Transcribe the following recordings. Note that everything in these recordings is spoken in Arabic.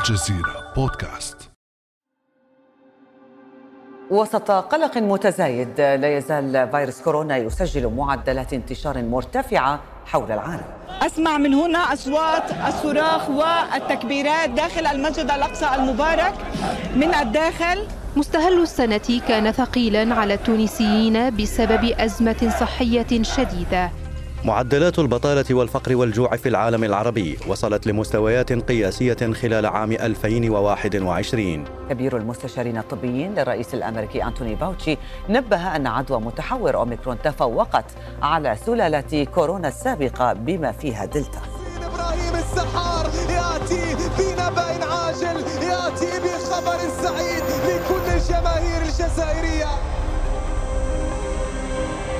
الجزيرة بودكاست. وسط قلق متزايد لا يزال فيروس كورونا يسجل معدلات انتشار مرتفعة حول العالم. أسمع من هنا أصوات الصراخ والتكبيرات داخل المسجد الأقصى المبارك. من الداخل مستهل السنة كان ثقيلا على التونسيين بسبب أزمة صحية شديدة. معدلات البطالة والفقر والجوع في العالم العربي وصلت لمستويات قياسية خلال عام 2021 كبير المستشارين الطبيين للرئيس الأمريكي أنتوني فاوتشي نبه أن عدوى متحور أوميكرون تفوقت على سلالة كورونا السابقة بما فيها دلتا. إبراهيم السحار يأتي بنبأ عاجل يأتي بخبر سعيد لكل الجماهير الجزائرية.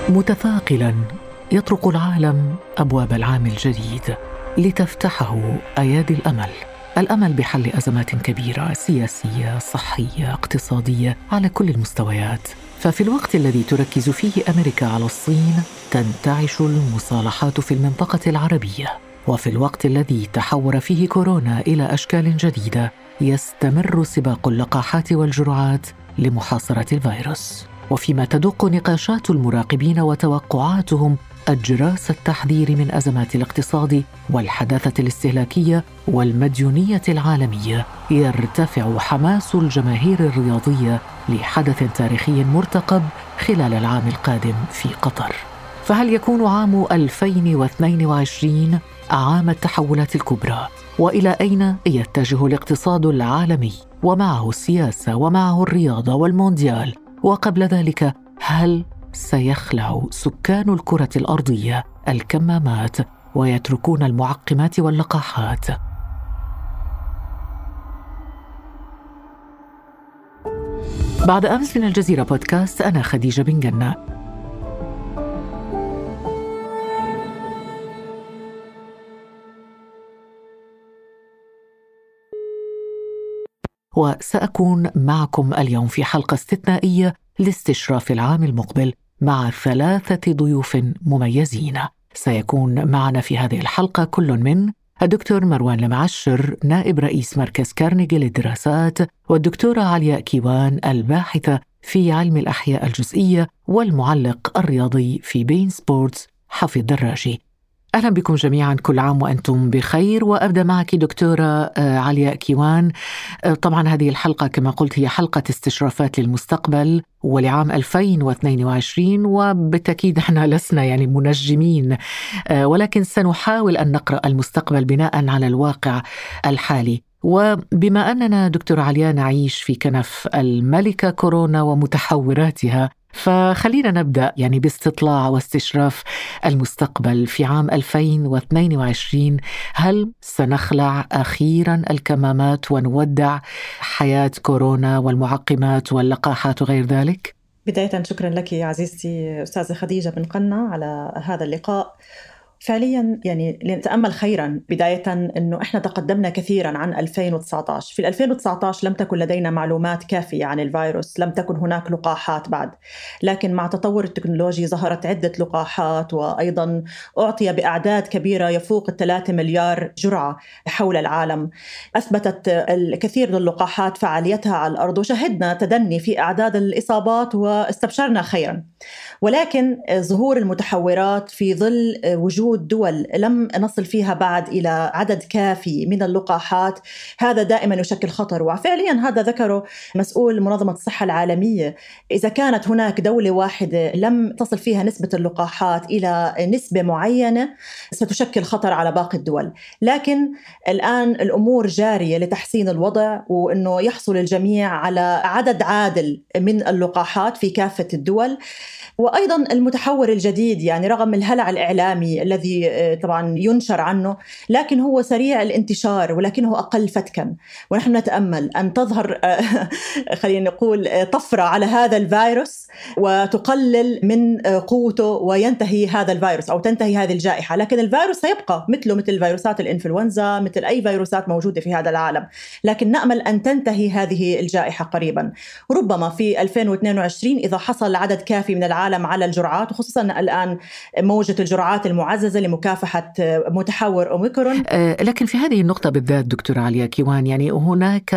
متثاقلا يطرق العالم أبواب العام الجديد لتفتحه أيادي الأمل. الأمل بحل أزمات كبيرة سياسية صحية اقتصادية على كل المستويات. ففي الوقت الذي تركز فيه أمريكا على الصين تنتعش المصالحات في المنطقة العربية. وفي الوقت الذي تحور فيه كورونا إلى أشكال جديدة يستمر سباق اللقاحات والجرعات لمحاصرة الفيروس. وفيما تدق نقاشات المراقبين وتوقعاتهم اجراس التحذير من أزمات الاقتصاد والحداثة الاستهلاكية والمديونية العالمية يرتفع حماس الجماهير الرياضية لحدث تاريخي مرتقب خلال العام القادم في قطر. فهل يكون عام 2022 عام التحولات الكبرى؟ وإلى أين يتجه الاقتصاد العالمي؟ ومعه السياسة ومعه الرياضة والمونديال وقبل ذلك هل سيخلع سكان الكرة الأرضية الكمامات ويتركون المعقمات واللقاحات؟ بعد أمس من الجزيرة بودكاست أنا خديجة بن جنة. وسأكون معكم اليوم في حلقة استثنائية لاستشراف العام المقبل مع ثلاثة ضيوف مميزين. سيكون معنا في هذه الحلقة كل من الدكتور مروان المعشر نائب رئيس مركز كارنيجي للدراسات والدكتورة علياء كيوان الباحثة في علم الأحياء الجزيئية والمعلق الرياضي في beIN Sports حفيظ دراجي أهلا بكم جميعا كل عام وأنتم بخير وأبدأ معك دكتورة علياء كيوان. طبعا هذه الحلقة كما قلت هي حلقة استشرافات للمستقبل ولعام 2022 وبالتأكيد إحنا لسنا يعني منجمين. ولكن سنحاول أن نقرأ المستقبل بناء على الواقع الحالي. وبما أننا دكتور علياء نعيش في كنف الملكة كورونا ومتحوراتها فخلينا نبدأ يعني باستطلاع واستشراف المستقبل في عام 2022 هل سنخلع أخيرا الكمامات ونودع حياة كورونا والمعقمات واللقاحات وغير ذلك؟ بداية شكرا لك عزيزتي أستاذة خديجة بن قنا على هذا اللقاء فعليا يعني لنتأمل خيرا بدايه إنه إحنا تقدمنا كثيرا عن 2019 في 2019 لم تكن لدينا معلومات كافية عن الفيروس لم تكن هناك لقاحات بعد. لكن مع تطور التكنولوجي ظهرت عدة لقاحات وأيضا أعطي بأعداد كبيرة يفوق الثلاثة مليار جرعة حول العالم. أثبتت الكثير من اللقاحات فعاليتها على الأرض وشهدنا تدني في أعداد الإصابات واستبشرنا خيرا. ولكن ظهور المتحورات في ظل وجود دول لم نصل فيها بعد إلى عدد كافي من اللقاحات. هذا دائما يشكل خطر وفعليا هذا ذكره مسؤول منظمة الصحة العالمية. إذا كانت هناك دولة واحدة لم تصل فيها نسبة اللقاحات إلى نسبة معينة ستشكل خطر على باقي الدول. لكن الآن الأمور جارية لتحسين الوضع وإنه يحصل الجميع على عدد عادل من اللقاحات في كافة الدول. وأيضا المتحور الجديد يعني رغم الهلع الإعلامي الذي طبعا ينشر عنه لكن هو سريع الانتشار ولكنه أقل فتكا. ونحن نتأمل أن تظهر خلينا نقول طفرة على هذا الفيروس وتقلل من قوته وينتهي هذا الفيروس أو تنتهي هذه الجائحة. لكن الفيروس سيبقى مثله مثل فيروسات الإنفلونزا مثل أي فيروسات موجودة في هذا العالم. لكن نأمل أن تنتهي هذه الجائحة قريبا. ربما في 2022 إذا حصل عدد كافي من العالم على الجرعات وخصوصا الآن موجة الجرعات المعززة معززة لمكافحة متحور أوميكرون. آه، لكن في هذه النقطة بالذات دكتور عليا كيوان يعني هناك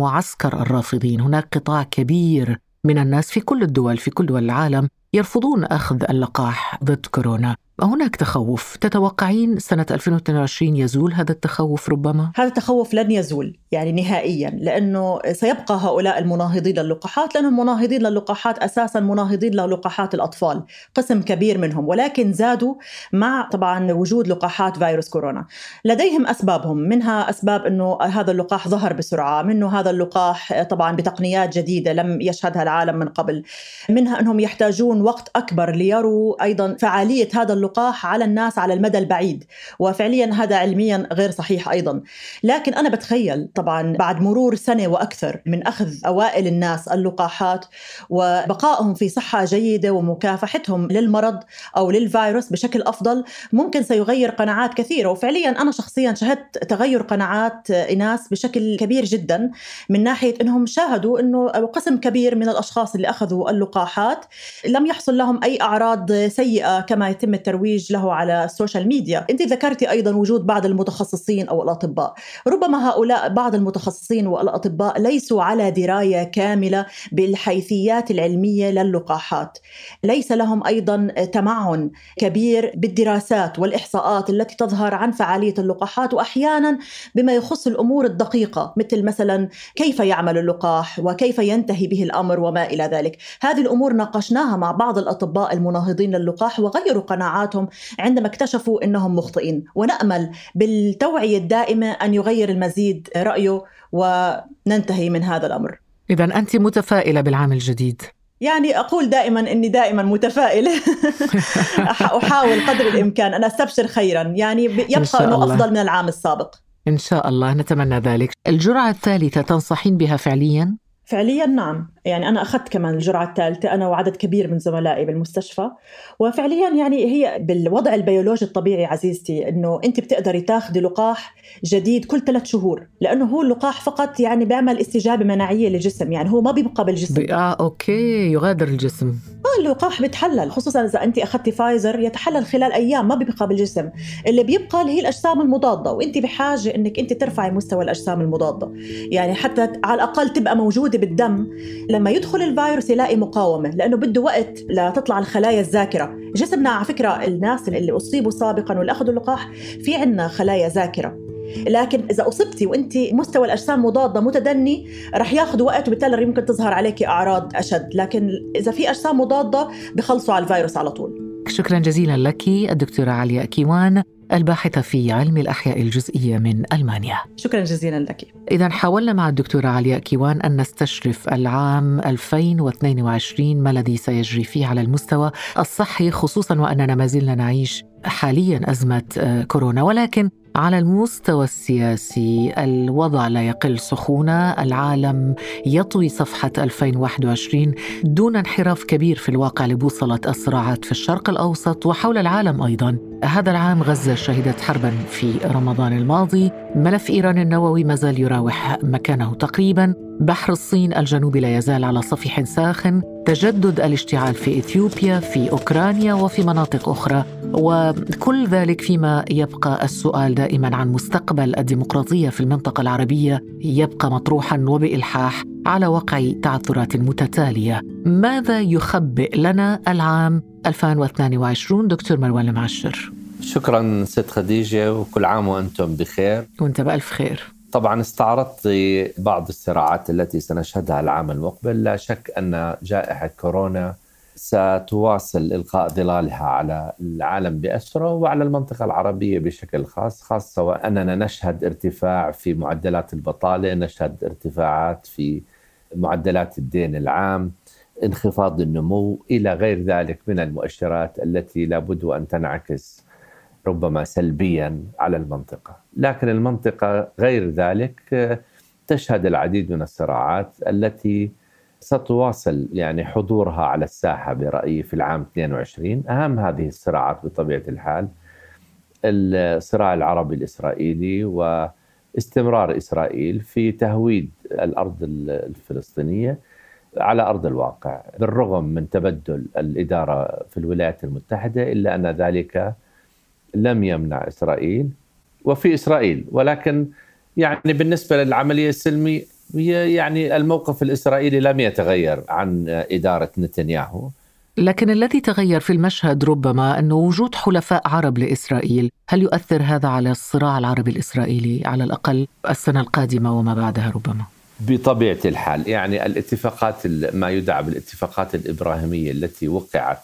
معسكر الرافضين هناك قطاع كبير من الناس في كل الدول في كل دول العالم يرفضون أخذ اللقاح ضد كورونا. هناك تخوف تتوقعين سنة 2022 يزول هذا التخوف ربما؟ هذا التخوف لن يزول يعني نهائيا لأنه سيبقى هؤلاء المناهضين للقاحات لأنهم مناهضين للقاحات أساسا مناهضين للقاحات الأطفال قسم كبير منهم ولكن زادوا مع طبعا وجود لقاحات فيروس كورونا لديهم أسبابهم منها أسباب أنه هذا اللقاح ظهر بسرعة منه هذا اللقاح طبعا بتقنيات جديدة لم يشهدها العالم من قبل منها أنهم يحتاجون وقت أكبر ليروا أيضا فعالية هذا اللقاح اللقاح على الناس على المدى البعيد وفعليا هذا علميا غير صحيح أيضا. لكن أنا بتخيل طبعا بعد مرور سنة وأكثر من أخذ أوائل الناس اللقاحات وبقائهم في صحة جيدة ومكافحتهم للمرض أو للفيروس بشكل أفضل ممكن سيغير قناعات كثيرة. وفعليا أنا شخصيا شهدت تغير قناعات اناس بشكل كبير جدا من ناحية إنهم شاهدوا إنه قسم كبير من الأشخاص اللي أخذوا اللقاحات لم يحصل لهم أي أعراض سيئة كما يتم الترويج الترويج له على ال social media. انت ذكرتي أيضا وجود بعض المتخصصين أو الأطباء. ربما هؤلاء بعض المتخصصين والأطباء ليسوا على دراية كاملة بالحيثيات العلمية للقاحات. ليس لهم أيضا تمعن كبير بالدراسات والإحصاءات التي تظهر عن فعالية اللقاحات واحيانا بما يخص الأمور الدقيقة مثل مثلا كيف يعمل اللقاح وكيف ينتهي به الأمر وما إلى ذلك. هذه الأمور ناقشناها مع بعض الأطباء المناهضين للقاح وغيروا قناعات حياتهم عندما اكتشفوا إنهم مخطئين ونأمل بالتوعية الدائمة أن يغير المزيد رأيه وننتهي من هذا الأمر. إذا أنت متفائلة بالعام الجديد. يعني أقول دائما إني دائما متفائلة أحاول قدر الإمكان أن أستبشر خيرا يعني يبقى إنه أفضل من العام السابق. إن شاء الله نتمنى ذلك. الجرعة الثالثة تنصحين بها فعليا؟ فعليا نعم. يعني أنا أخذت كمان الجرعة الثالثة. أنا وعدد كبير من زملائي بالمستشفى. وفعليا يعني هي بالوضع البيولوجي الطبيعي عزيزتي أنه أنت بتقدري تاخذي لقاح جديد كل ثلاث شهور لأنه هو اللقاح فقط يعني بيعمل استجابة مناعية للجسم. يعني هو ما بيبقى بالجسم. آه okay. يغادر الجسم. آه اللقاح بيتحلل خصوصا إذا أنت أخذتي فايزر يتحلل خلال أيام ما بيبقى بالجسم. اللي بيبقى اللي هي الأجسام المضادة وأنت بحاجة أنك أنت ترفعي مستوى الأجسام المضادة. يعني حتى على الأقل تبقى موجودة بالدم لما يدخل الفيروس يلاقي مقاومة لأنه بده وقت لتطلع الخلايا الذاكره جسمنا على فكرة الناس اللي أصيبوا سابقا واللي اخذوا اللقاح في عندنا خلايا ذاكره لكن إذا أصبتي وأنت مستوى الأجسام مضاده متدني رح ياخذ وقت وبالتالي يمكن تظهر عليك أعراض أشد. لكن إذا في أجسام مضادة بخلصوا على الفيروس على طول. شكرا جزيلا لك الدكتورة علياء كيوان الباحثة في علم الأحياء الجزئية من ألمانيا. شكرا جزيلا لك. إذا حاولنا مع الدكتورة علياء كيوان أن نستشرف العام 2022 ما الذي سيجري فيه على المستوى الصحي خصوصا وأننا ما زلنا نعيش حاليا أزمة آه، كورونا ولكن على المستوى السياسي الوضع لا يقل سخونة العالم يطوي صفحة 2021 دون انحراف كبير في الواقع لبوصلة الصراعات في الشرق الأوسط وحول العالم أيضا. هذا العام غزة شهدت حربا في رمضان الماضي. ملف إيران النووي ما زال يراوح مكانه تقريبا. بحر الصين الجنوبي لا يزال على صفيح ساخن. تجدد الاشتعال في إثيوبيا في أوكرانيا وفي مناطق أخرى. وكل ذلك فيما يبقى السؤال دائما عن مستقبل الديمقراطية في المنطقة العربية يبقى مطروحا وبإلحاح على وقع تعثرات متتالية. ماذا يخبئ لنا العام 2022 دكتور مروان المعشر. شكرا ست خديجة وكل عام وأنتم بخير. وأنت بألف خير. طبعا استعرضت بعض الصراعات التي سنشهدها العام المقبل. لا شك أن جائحة كورونا ستواصل إلقاء ظلالها على العالم بأسرة وعلى المنطقة العربية بشكل خاص خاصة وأننا نشهد ارتفاع في معدلات البطالة نشهد ارتفاعات في معدلات الدين العام انخفاض النمو إلى غير ذلك من المؤشرات التي لابد أن تنعكس ربما سلبيا على المنطقة، لكن المنطقة غير ذلك تشهد العديد من الصراعات التي ستواصل يعني حضورها على الساحة برأيي في العام 22 أهم هذه الصراعات بطبيعة الحال الصراع العربي الإسرائيلي واستمرار إسرائيل في تهويد الأرض الفلسطينية على أرض الواقع بالرغم من تبدل الإدارة في الولايات المتحدة إلا أن ذلك لم يمنع إسرائيل وفي إسرائيل. ولكن يعني بالنسبة للعملية السلميه يعني الموقف الإسرائيلي لم يتغير عن إدارة نتنياهو لكن الذي تغير في المشهد ربما أنه وجود حلفاء عرب لإسرائيل هل يؤثر هذا على الصراع العربي الإسرائيلي على الأقل السنة القادمة وما بعدها ربما؟ بطبيعة الحال يعني الاتفاقات ما يدعى بالاتفاقات الإبراهيمية التي وقعت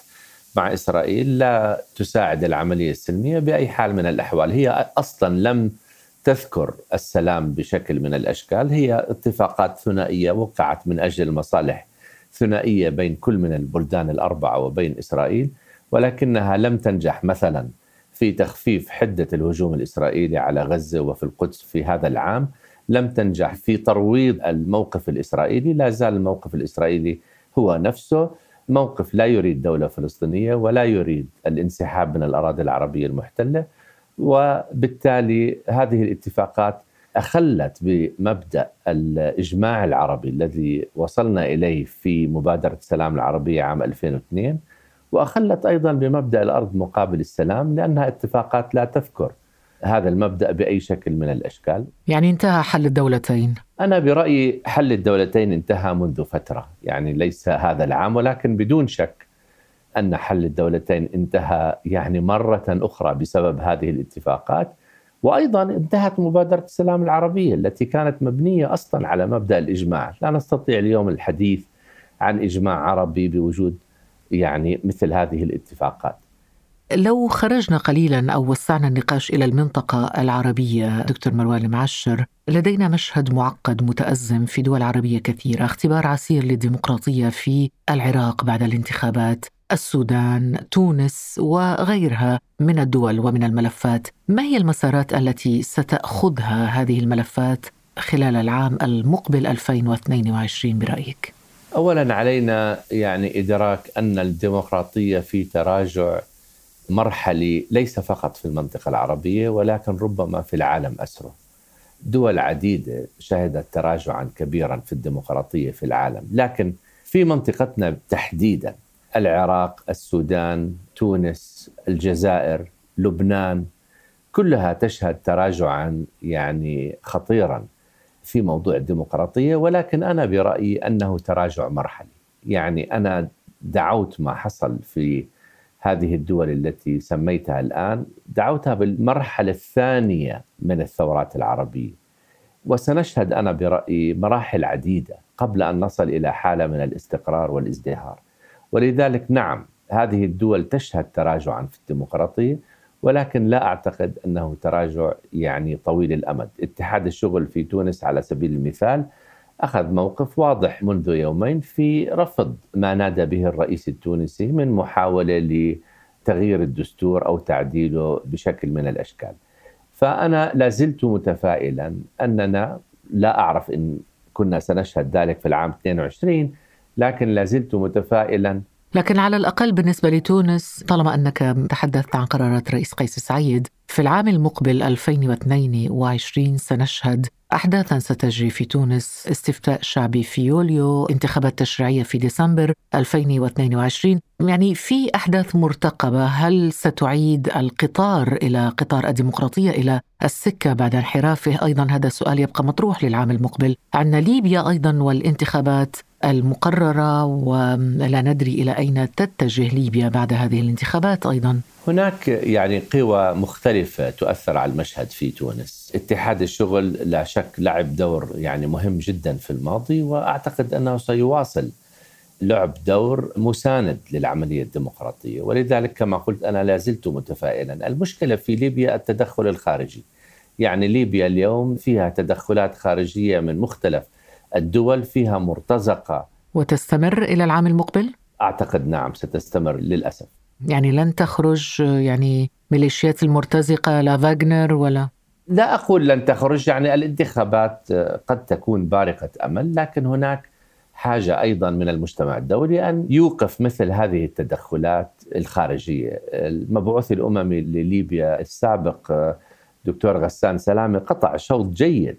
مع إسرائيل لا تساعد العملية السلمية بأي حال من الأحوال هي أصلا لم تذكر السلام بشكل من الأشكال هي اتفاقات ثنائية وقعت من أجل المصالح ثنائية بين كل من البلدان الأربعة وبين إسرائيل ولكنها لم تنجح مثلا في تخفيف حدة الهجوم الإسرائيلي على غزة وفي القدس في هذا العام لم تنجح في ترويض الموقف الإسرائيلي. لا زال الموقف الإسرائيلي هو نفسه موقف لا يريد دولة فلسطينية ولا يريد الانسحاب من الأراضي العربية المحتلة. وبالتالي هذه الاتفاقات أخلت بمبدأ الإجماع العربي الذي وصلنا إليه في مبادرة السلام العربية عام 2002 وأخلت أيضا بمبدأ الأرض مقابل السلام لأنها اتفاقات لا تذكر هذا المبدأ بأي شكل من الأشكال. يعني انتهى حل الدولتين. أنا برأيي حل الدولتين انتهى منذ فترة، يعني ليس هذا العام ولكن بدون شك أن حل الدولتين انتهى يعني مرة أخرى بسبب هذه الاتفاقات. وأيضا انتهت مبادرة السلام العربية التي كانت مبنية أصلا على مبدأ الإجماع، لا نستطيع اليوم الحديث عن إجماع عربي بوجود يعني مثل هذه الاتفاقات. لو خرجنا قليلا أو وسعنا النقاش إلى المنطقة العربية دكتور مروان المعشر لدينا مشهد معقد متأزم في دول عربية كثيرة اختبار عسير للديمقراطية في العراق بعد الانتخابات السودان، تونس وغيرها من الدول ومن الملفات، ما هي المسارات التي ستأخذها هذه الملفات خلال العام المقبل 2022 برأيك؟ اولا علينا يعني إدراك أن الديمقراطية في تراجع مرحلي ليس فقط في المنطقة العربية ولكن ربما في العالم أسره. دول عديدة شهدت تراجعا كبيرا في الديمقراطية في العالم، لكن في منطقتنا تحديدا العراق، السودان، تونس، الجزائر، لبنان كلها تشهد تراجعا يعني خطيرا في موضوع الديمقراطية ولكن أنا برأيي أنه تراجع مرحلي. يعني أنا دعوت ما حصل في هذه الدول التي سميتها الآن دعوتها بالمرحلة الثانية من الثورات العربية. وسنشهد أنا برأيي مراحل عديدة قبل أن نصل إلى حالة من الاستقرار والازدهار. ولذلك نعم هذه الدول تشهد تراجعا في الديمقراطية ولكن لا أعتقد أنه تراجع يعني طويل الأمد، اتحاد الشغل في تونس على سبيل المثال أخذ موقف واضح منذ يومين في رفض ما نادى به الرئيس التونسي من محاولة لتغيير الدستور أو تعديله بشكل من الأشكال. فأنا لا زلت متفائلا أننا لا أعرف إن كنا سنشهد ذلك في العام 22 لكن لا زلت متفائلا. لكن على الأقل بالنسبة لتونس طالما أنك تحدثت عن قرارات رئيس قيس سعيد في العام المقبل 2022 سنشهد أحداثا ستجري في تونس استفتاء شعبي في يوليو انتخابات تشريعية في ديسمبر 2022 يعني في أحداث مرتقبة هل ستعيد القطار إلى قطار الديمقراطية إلى السكة بعد انحرافه؟ أيضا هذا السؤال يبقى مطروح للعام المقبل. عندنا ليبيا أيضا والانتخابات المقررة ولا ندري إلى أين تتجه ليبيا بعد هذه الانتخابات أيضا. هناك يعني قوى مختلفة تؤثر على المشهد في تونس. اتحاد الشغل لا شك لعب دور يعني مهم جدا في الماضي وأعتقد أنه سيواصل لعب دور مساند للعملية الديمقراطية. ولذلك كما قلت أنا لا زلت متفائلا. المشكلة في ليبيا التدخل الخارجي. يعني ليبيا اليوم فيها تدخلات خارجية من مختلف الدول فيها مرتزقة. وتستمر إلى العام المقبل؟ أعتقد نعم ستستمر للأسف. يعني لن تخرج يعني ميليشيات المرتزقة لا فاغنر ولا؟ لا أقول لن تخرج يعني الانتخابات قد تكون بارقة أمل لكن هناك حاجة أيضا من المجتمع الدولي أن يوقف مثل هذه التدخلات الخارجية. المبعوث الأممي لليبيا السابق دكتور غسان سلامة قطع شوط جيد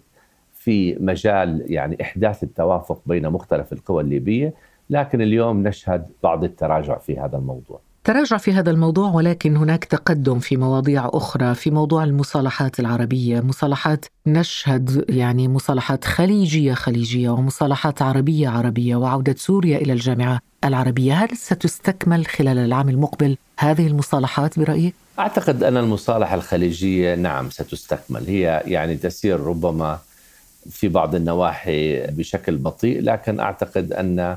في مجال يعني إحداث التوافق بين مختلف القوى الليبية، لكن اليوم نشهد بعض التراجع في هذا الموضوع. تراجع في هذا الموضوع ولكن هناك تقدم في مواضيع أخرى في موضوع المصالحات العربية، مصالحات نشهد يعني مصالحات خليجية خليجية ومصالحات عربية عربية وعودة سوريا إلى الجامعة العربية، هل ستستكمل خلال العام المقبل هذه المصالحات برأيك؟ أعتقد أن المصالحة الخليجية نعم ستستكمل، هي يعني تسير ربما في بعض النواحي بشكل بطيء، لكن أعتقد أن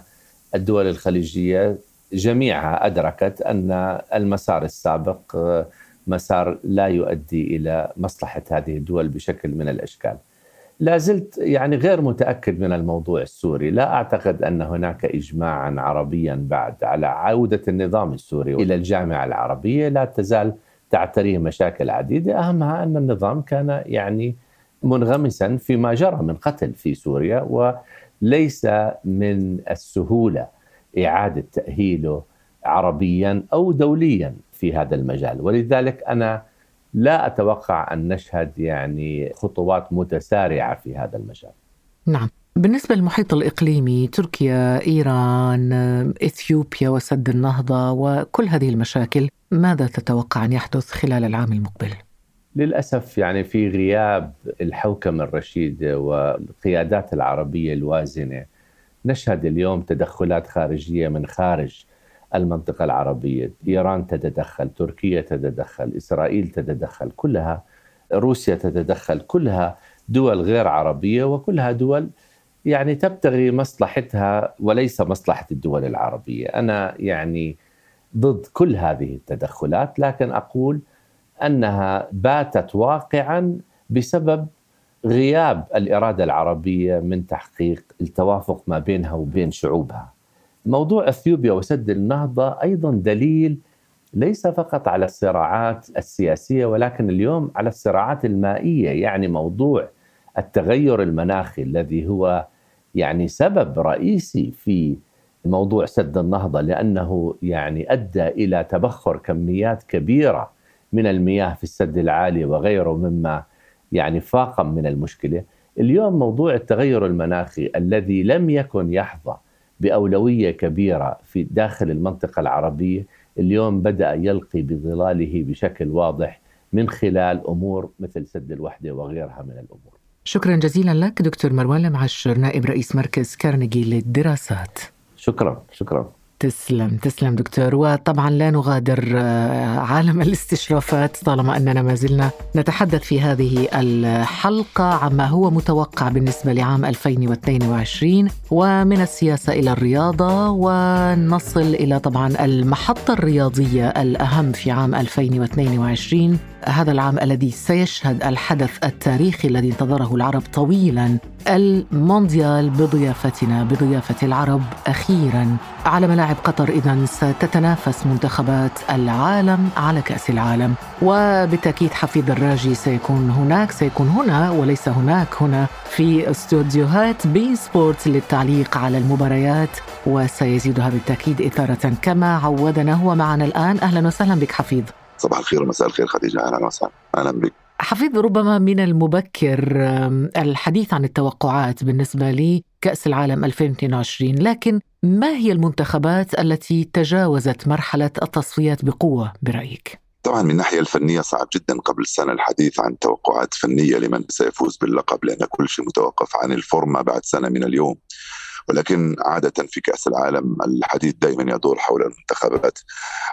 الدول الخليجية جميعها أدركت أن المسار السابق آه، مسار لا يؤدي إلى مصلحة هذه الدول بشكل من الأشكال. لا زلت يعني غير متأكد من الموضوع السوري، لا أعتقد أن هناك اجماعا عربيا بعد على عودة النظام السوري إلى الجامعة العربية، لا تزال تعتريه مشاكل عديدة، أهمها أن النظام كان يعني منغمسا فيما جرى من قتل في سوريا وليس من السهولة إعادة تأهيله عربيا أو دوليا في هذا المجال. ولذلك أنا لا أتوقع أن نشهد يعني خطوات متسارعة في هذا المجال. نعم. بالنسبة للمحيط الإقليمي تركيا، إيران، إثيوبيا وسد النهضة وكل هذه المشاكل ماذا تتوقع أن يحدث خلال العام المقبل؟ للأسف يعني في غياب الحوكمة الرشيدة والقيادات العربية الوازنة. نشهد اليوم تدخلات خارجية من خارج المنطقة العربية، إيران تتدخل، تركيا تتدخل، إسرائيل تتدخل، كلها روسيا تتدخل، كلها دول غير عربية وكلها دول يعني تبتغي مصلحتها وليس مصلحة الدول العربية، أنا يعني ضد كل هذه التدخلات لكن أقول أنها باتت واقعا بسبب غياب الإرادة العربية من تحقيق التوافق ما بينها وبين شعوبها. موضوع إثيوبيا وسد النهضة أيضا دليل ليس فقط على الصراعات السياسية ولكن اليوم على الصراعات المائية، يعني موضوع التغير المناخي الذي هو يعني سبب رئيسي في موضوع سد النهضة لأنه يعني أدى إلى تبخر كميات كبيرة من المياه في السد العالي وغيره مما يعني فاقم من المشكلة اليوم موضوع التغير المناخي الذي لم يكن يحظى بأولوية كبيرة في داخل المنطقة العربية اليوم بدأ يلقي بظلاله بشكل واضح من خلال أمور مثل سد الوحدة وغيرها من الأمور. شكرا جزيلا لك دكتور مروان المعشر نائب رئيس مركز كارنيجي للدراسات. شكرا شكرا. تسلم تسلم دكتور. وطبعا لا نغادر آه، عالم الاستشرافات طالما أننا ما زلنا نتحدث في هذه الحلقة عما هو متوقع بالنسبة لعام 2022 ومن السياسة إلى الرياضة ونصل إلى طبعا المحطة الرياضية الأهم في عام 2022 هذا العام الذي سيشهد الحدث التاريخي الذي انتظره العرب طويلا المونديال بضيافتنا بضيافة العرب أخيرا. على ملاعب قطر اذا ستتنافس منتخبات العالم على كأس العالم. وبالتأكيد حفيظ الدراجي سيكون هناك سيكون هنا وليس هناك هنا في استوديوهات بي سبورت للتعليق على المباريات. وسيزيدها بالتأكيد إثارة كما عودنا هو معنا الآن. أهلا وسهلا بك حفيظ صباح الخير ومساء الخير خديجة. أهلا وسهلا. أهلا بك. حفيظ ربما من المبكر الحديث عن التوقعات بالنسبة لكاس العالم 2022 لكن ما هي المنتخبات التي تجاوزت مرحلة التصفيات بقوة برأيك؟ طبعا من الناحيه الفنية صعب جدا قبل سنة الحديث عن توقعات فنية لمن سيفوز باللقب لأن كل شيء متوقف عن الفورمة بعد سنة من اليوم. ولكن عادة في كأس العالم الحديث دائما يدور حول المنتخبات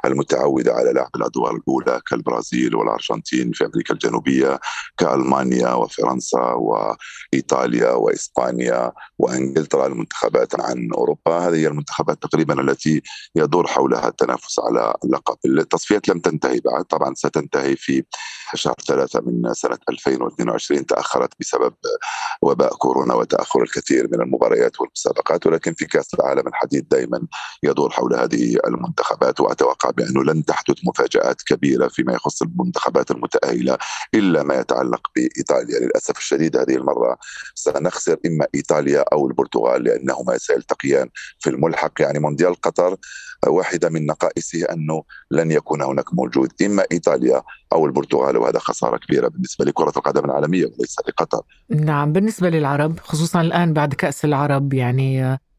المتعودة على لعب الأدوار الأولى كالبرازيل والأرجنتين في أمريكا الجنوبية كألمانيا وفرنسا وإيطاليا وإسبانيا وإنجلترا المنتخبات عن أوروبا. هذه هي المنتخبات تقريبا التي يدور حولها التنافس على اللقب التصفيات لم تنتهي بعد طبعا ستنتهي في شهر ثلاثة من سنة 2022 تأخرت بسبب وباء كورونا وتأخر الكثير من المباريات والمسابقات. ولكن في كأس العالم الحديث دائما يدور حول هذه المنتخبات وأتوقع بأنه لن تحدث مفاجآت كبيرة فيما يخص المنتخبات المتأهلة إلا ما يتعلق بإيطاليا. للأسف الشديد هذه المرة سنخسر إما إيطاليا أو البرتغال لأنهما سيلتقيان في الملحق. يعني مونديال قطر واحدة من نقائصه أنه لن يكون هناك موجود. إما إيطاليا أو البرتغال وهذا خسارة كبيرة بالنسبة لكرة القدم العالمية وليس لقطر. نعم بالنسبة للعرب خصوصا الآن بعد كأس العرب يعني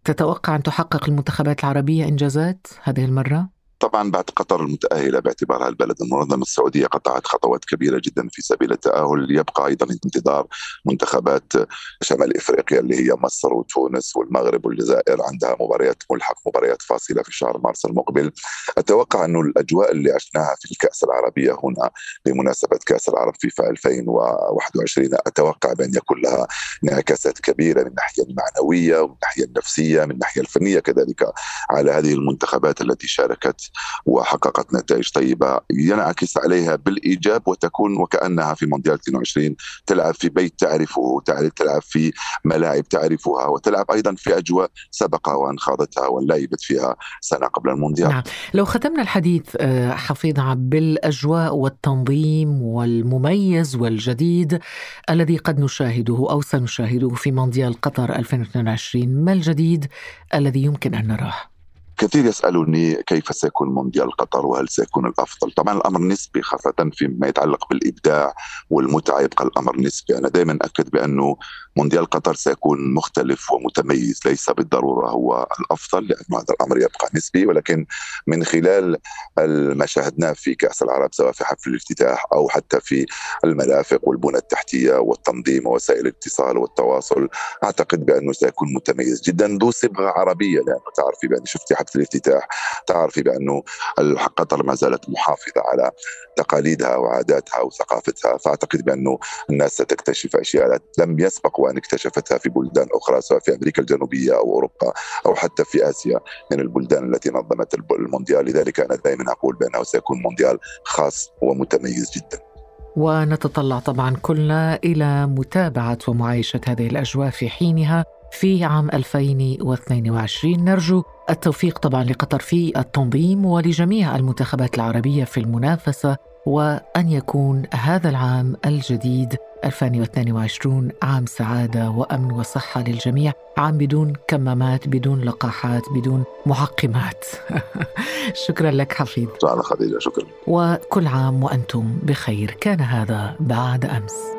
تتوقع أن تحقق المنتخبات العربية إنجازات هذه المرة؟ طبعا بعد قطر المتأهلة باعتبارها البلد المنظم السعودية قطعت خطوات كبيرة جدا في سبيل التأهل يبقى أيضا انتظار منتخبات شمال إفريقيا اللي هي مصر وتونس والمغرب والجزائر عندها مباريات ملحق مباريات فاصلة في شهر مارس المقبل. أتوقع أنه الأجواء اللي عشناها في الكأس العربية هنا بمناسبة كأس العرب فيفا 2021 أتوقع بأن يكون لها انعكاسات كبيرة من الناحية المعنوية ومن الناحية النفسية من الناحية الفنية كذلك على هذه المنتخبات التي شاركت وحققت نتائج طيبة ينعكس عليها بالإيجاب وتكون وكأنها في مونديال 22 تلعب في بيت تعرفه تلعب في ملاعب تعرفها وتلعب أيضا في أجواء سبق وأن خاضتها وأن لعبت فيها سنة قبل المونديال نعم. لو ختمنا الحديث آه، حفيظ بالأجواء والتنظيم والمميز والجديد الذي قد نشاهده أو سنشاهده في مونديال قطر 2022 ما الجديد الذي يمكن أن نراه؟ كثير يسألوني كيف سيكون مونديال قطر وهل سيكون الأفضل. طبعا الأمر نسبي خاصة فيما يتعلق بالإبداع والمتعة يبقى الأمر نسبي. أنا دائما أكد بأنه مونديال قطر سيكون مختلف ومتميز ليس بالضرورة هو الأفضل لأن هذا الأمر يبقى نسبي ولكن من خلال ما شاهدناه في كأس العرب سواء في حفل الافتتاح أو حتى في المرافق والبنى التحتية والتنظيم ووسائل الاتصال والتواصل أعتقد بأنه سيكون متميز جدا. ذو صبغة عربية لأنه تعرفي بأن شفتي حفل الافتتاح تعرفي بأنه قطر ما زالت محافظة على تقاليدها وعاداتها وثقافتها فأعتقد بأنه الناس ستكتشف أشياء لم يسبق وأن اكتشفتها في بلدان أخرى سواء في أمريكا الجنوبية أو أوروبا أو حتى في آسيا من البلدان التي نظمت المونديال. لذلك أنا دائما أقول بأنه سيكون مونديال خاص ومتميز جدا. ونتطلع طبعا كلنا إلى متابعة ومعايشة هذه الأجواء في حينها في عام 2022 نرجو التوفيق طبعا لقطر في التنظيم ولجميع المنتخبات العربية في المنافسة وأن يكون هذا العام الجديد 2022 عام سعادة وأمن وصحة للجميع، عام بدون كمامات، بدون لقاحات، بدون معقمات. شكرا لك حفيظ. شكرا خديجة شكرا. وكل عام وأنتم بخير، كان هذا بعد أمس.